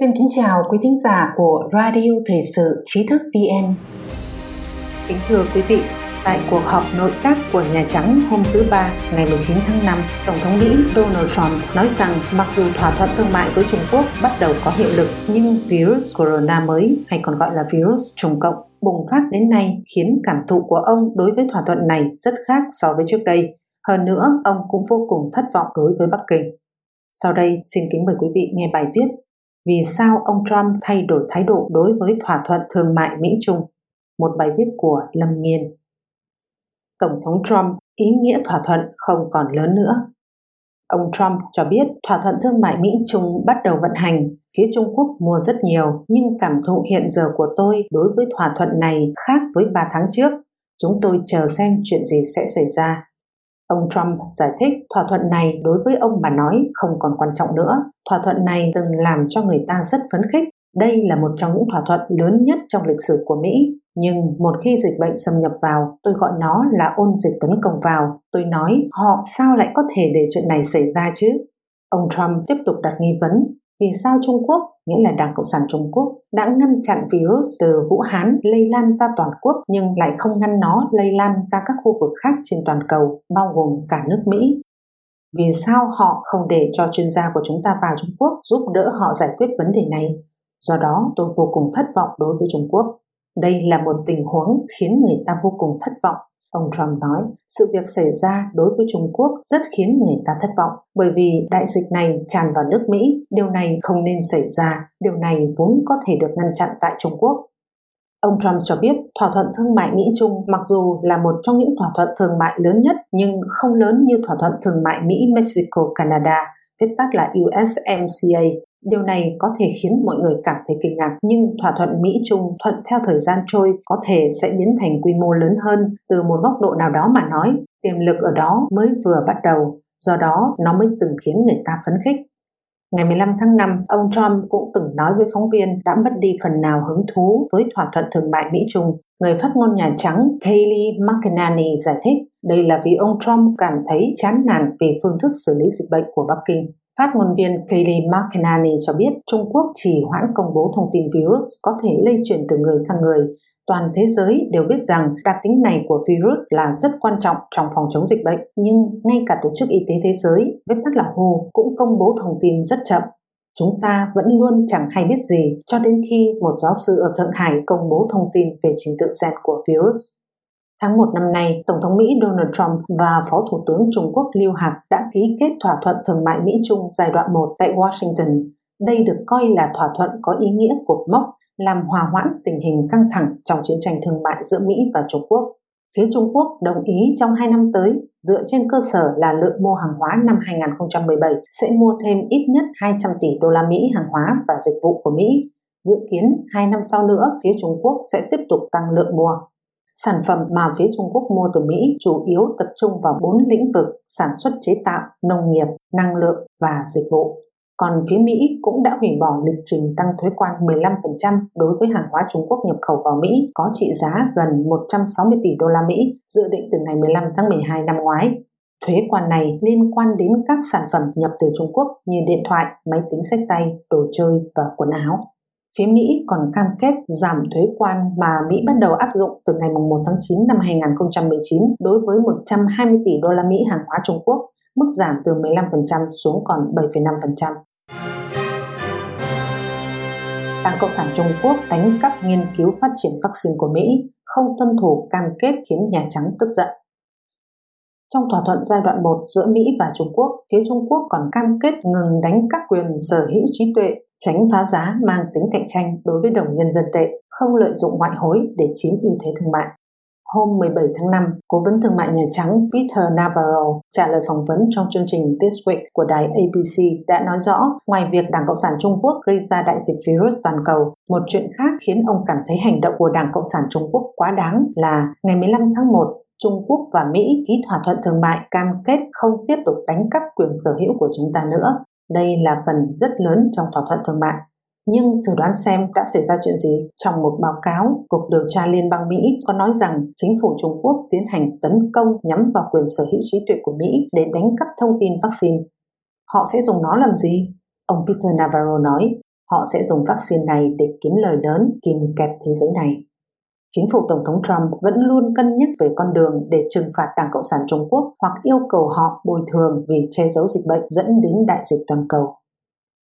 Xin kính chào quý thính giả của Radio Thời sự Trí thức VN. Kính thưa quý vị, tại cuộc họp nội các của Nhà Trắng hôm thứ Ba ngày 19 tháng 5, Tổng thống Mỹ Donald Trump nói rằng mặc dù thỏa thuận thương mại với Trung Quốc bắt đầu có hiệu lực, nhưng virus corona mới hay còn gọi là virus trùng cộng bùng phát đến nay khiến cảm thụ của ông đối với thỏa thuận này rất khác so với trước đây. Hơn nữa, ông cũng vô cùng thất vọng đối với Bắc Kinh. Sau đây, xin kính mời quý vị nghe bài viết Vì sao ông Trump thay đổi thái độ đối với thỏa thuận thương mại Mỹ-Trung? Một bài viết của Lâm Nghiên. Tổng thống Trump ý nghĩa thỏa thuận không còn lớn nữa. Ông Trump cho biết thỏa thuận thương mại Mỹ-Trung bắt đầu vận hành, phía Trung Quốc mua rất nhiều, nhưng cảm thụ hiện giờ của tôi đối với thỏa thuận này khác với 3 tháng trước. Chúng tôi chờ xem chuyện gì sẽ xảy ra. Ông Trump giải thích thỏa thuận này đối với ông mà nói không còn quan trọng nữa. Thỏa thuận này từng làm cho người ta rất phấn khích. Đây là một trong những thỏa thuận lớn nhất trong lịch sử của Mỹ. Nhưng một khi dịch bệnh xâm nhập vào, tôi gọi nó là ôn dịch tấn công vào. Tôi nói họ sao lại có thể để chuyện này xảy ra chứ? Ông Trump tiếp tục đặt nghi vấn vì sao Trung Quốc, nghĩa là Đảng Cộng sản Trung Quốc, đã ngăn chặn virus từ Vũ Hán lây lan ra toàn quốc nhưng lại không ngăn nó lây lan ra các khu vực khác trên toàn cầu, bao gồm cả nước Mỹ. Vì sao họ không để cho chuyên gia của chúng ta vào Trung Quốc giúp đỡ họ giải quyết vấn đề này? Do đó, tôi vô cùng thất vọng đối với Trung Quốc. Đây là một tình huống khiến người ta vô cùng thất vọng Ông Trump nói, sự việc xảy ra đối với Trung Quốc rất khiến người ta thất vọng, bởi vì đại dịch này tràn vào nước Mỹ, điều này không nên xảy ra, điều này vốn có thể được ngăn chặn tại Trung Quốc. Ông Trump cho biết thỏa thuận thương mại Mỹ-Trung mặc dù là một trong những thỏa thuận thương mại lớn nhất nhưng không lớn như thỏa thuận thương mại Mỹ-Mexico-Canada, viết tắt là USMCA, Điều này có thể khiến mọi người cảm thấy kinh ngạc, nhưng thỏa thuận Mỹ-Trung thuận theo thời gian trôi có thể sẽ biến thành quy mô lớn hơn từ một góc độ nào đó mà nói. Tiềm lực ở đó mới vừa bắt đầu, do đó nó mới từng khiến người ta phấn khích. Ngày 15 tháng 5, ông Trump cũng từng nói với phóng viên đã mất đi phần nào hứng thú với thỏa thuận thương mại Mỹ-Trung. Người phát ngôn Nhà Trắng Kayleigh McEnany giải thích đây là vì ông Trump cảm thấy chán nản về phương thức xử lý dịch bệnh của Bắc Kinh. Phát ngôn viên Kayleigh McEnany cho biết Trung Quốc chỉ hoãn công bố thông tin virus có thể lây truyền từ người sang người. Toàn thế giới đều biết rằng đặc tính này của virus là rất quan trọng trong phòng chống dịch bệnh, nhưng ngay cả Tổ chức Y tế Thế giới, viết tắt là WHO, cũng công bố thông tin rất chậm. Chúng ta vẫn luôn chẳng hay biết gì cho đến khi một giáo sư ở Thượng Hải công bố thông tin về trình tự gen của virus. Tháng 1 năm nay, Tổng thống Mỹ Donald Trump và Phó Thủ tướng Trung Quốc Liu Hạc đã ký kết thỏa thuận thương mại Mỹ-Trung giai đoạn 1 tại Washington. Đây được coi là thỏa thuận có ý nghĩa cột mốc làm hòa hoãn tình hình căng thẳng trong chiến tranh thương mại giữa Mỹ và Trung Quốc. Phía Trung Quốc đồng ý trong 2 năm tới, dựa trên cơ sở là lượng mua hàng hóa năm 2017 sẽ mua thêm ít nhất 200 tỷ đô la Mỹ hàng hóa và dịch vụ của Mỹ. Dự kiến 2 năm sau nữa, phía Trung Quốc sẽ tiếp tục tăng lượng mua. Sản phẩm mà phía Trung Quốc mua từ Mỹ chủ yếu tập trung vào bốn lĩnh vực sản xuất chế tạo, nông nghiệp, năng lượng và dịch vụ. Còn phía Mỹ cũng đã hủy bỏ lịch trình tăng thuế quan 15% đối với hàng hóa Trung Quốc nhập khẩu vào Mỹ có trị giá gần 160 tỷ đô la Mỹ dự định từ ngày 15 tháng 12 năm ngoái. Thuế quan này liên quan đến các sản phẩm nhập từ Trung Quốc như điện thoại, máy tính sách tay, đồ chơi và quần áo. Phía Mỹ còn cam kết giảm thuế quan mà Mỹ bắt đầu áp dụng từ ngày 1 tháng 9 năm 2019 đối với 120 tỷ đô la Mỹ hàng hóa Trung Quốc, mức giảm từ 15% xuống còn 7,5%. Đảng Cộng sản Trung Quốc đánh cắp nghiên cứu phát triển vaccine của Mỹ, không tuân thủ cam kết khiến Nhà Trắng tức giận. Trong thỏa thuận giai đoạn 1 giữa Mỹ và Trung Quốc, phía Trung Quốc còn cam kết ngừng đánh cắp quyền sở hữu trí tuệ tránh phá giá mang tính cạnh tranh đối với đồng nhân dân tệ, không lợi dụng ngoại hối để chiếm ưu thế thương mại. Hôm 17 tháng 5, Cố vấn thương mại Nhà Trắng Peter Navarro trả lời phỏng vấn trong chương trình This Week của đài ABC đã nói rõ, ngoài việc Đảng Cộng sản Trung Quốc gây ra đại dịch virus toàn cầu, một chuyện khác khiến ông cảm thấy hành động của Đảng Cộng sản Trung Quốc quá đáng là ngày 15 tháng 1, Trung Quốc và Mỹ ký thỏa thuận thương mại cam kết không tiếp tục đánh cắp quyền sở hữu của chúng ta nữa. Đây là phần rất lớn trong thỏa thuận thương mại. Nhưng thử đoán xem đã xảy ra chuyện gì? Trong một báo cáo, Cục Điều tra Liên bang Mỹ có nói rằng chính phủ Trung Quốc tiến hành tấn công nhắm vào quyền sở hữu trí tuệ của Mỹ để đánh cắp thông tin vaccine. Họ sẽ dùng nó làm gì? Ông Peter Navarro nói, họ sẽ dùng vaccine này để kiếm lời lớn kìm kẹp thế giới này. Chính phủ Tổng thống Trump vẫn luôn cân nhắc về con đường để trừng phạt Đảng Cộng sản Trung Quốc hoặc yêu cầu họ bồi thường vì che giấu dịch bệnh dẫn đến đại dịch toàn cầu.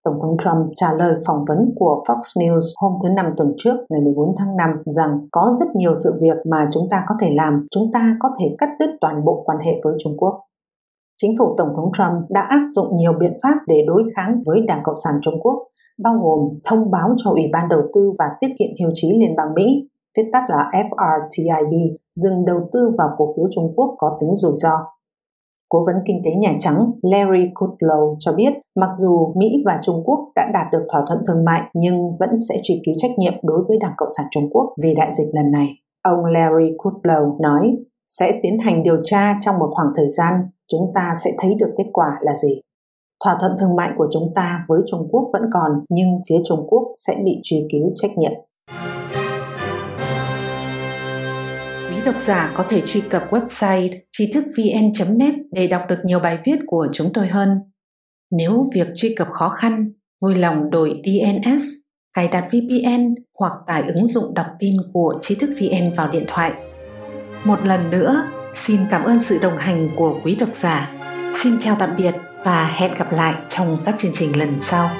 Tổng thống Trump trả lời phỏng vấn của Fox News hôm thứ Năm tuần trước ngày 14 tháng 5 rằng có rất nhiều sự việc mà chúng ta có thể làm, chúng ta có thể cắt đứt toàn bộ quan hệ với Trung Quốc. Chính phủ Tổng thống Trump đã áp dụng nhiều biện pháp để đối kháng với Đảng Cộng sản Trung Quốc, bao gồm thông báo cho Ủy ban Đầu tư và Tiết kiệm Hiệu trí Liên bang Mỹ, viết tắt là FRTIB, dừng đầu tư vào cổ phiếu Trung Quốc có tính rủi ro Cố vấn kinh tế Nhà Trắng Larry Kudlow cho biết mặc dù Mỹ và Trung Quốc đã đạt được thỏa thuận thương mại nhưng vẫn sẽ truy cứu trách nhiệm đối với Đảng Cộng sản Trung Quốc vì đại dịch lần này. Ông Larry Kudlow nói sẽ tiến hành điều tra trong một khoảng thời gian, chúng ta sẽ thấy được kết quả là gì. Thỏa thuận thương mại của chúng ta với Trung Quốc vẫn còn nhưng phía Trung Quốc sẽ bị truy cứu trách nhiệm. Độc giả có thể truy cập website trí thức vn.net để đọc được nhiều bài viết của chúng tôi hơn. Nếu việc truy cập khó khăn, vui lòng đổi DNS, cài đặt VPN hoặc tải ứng dụng đọc tin của trí thức VN vào điện thoại. Một lần nữa, xin cảm ơn sự đồng hành của quý độc giả. Xin chào tạm biệt và hẹn gặp lại trong các chương trình lần sau.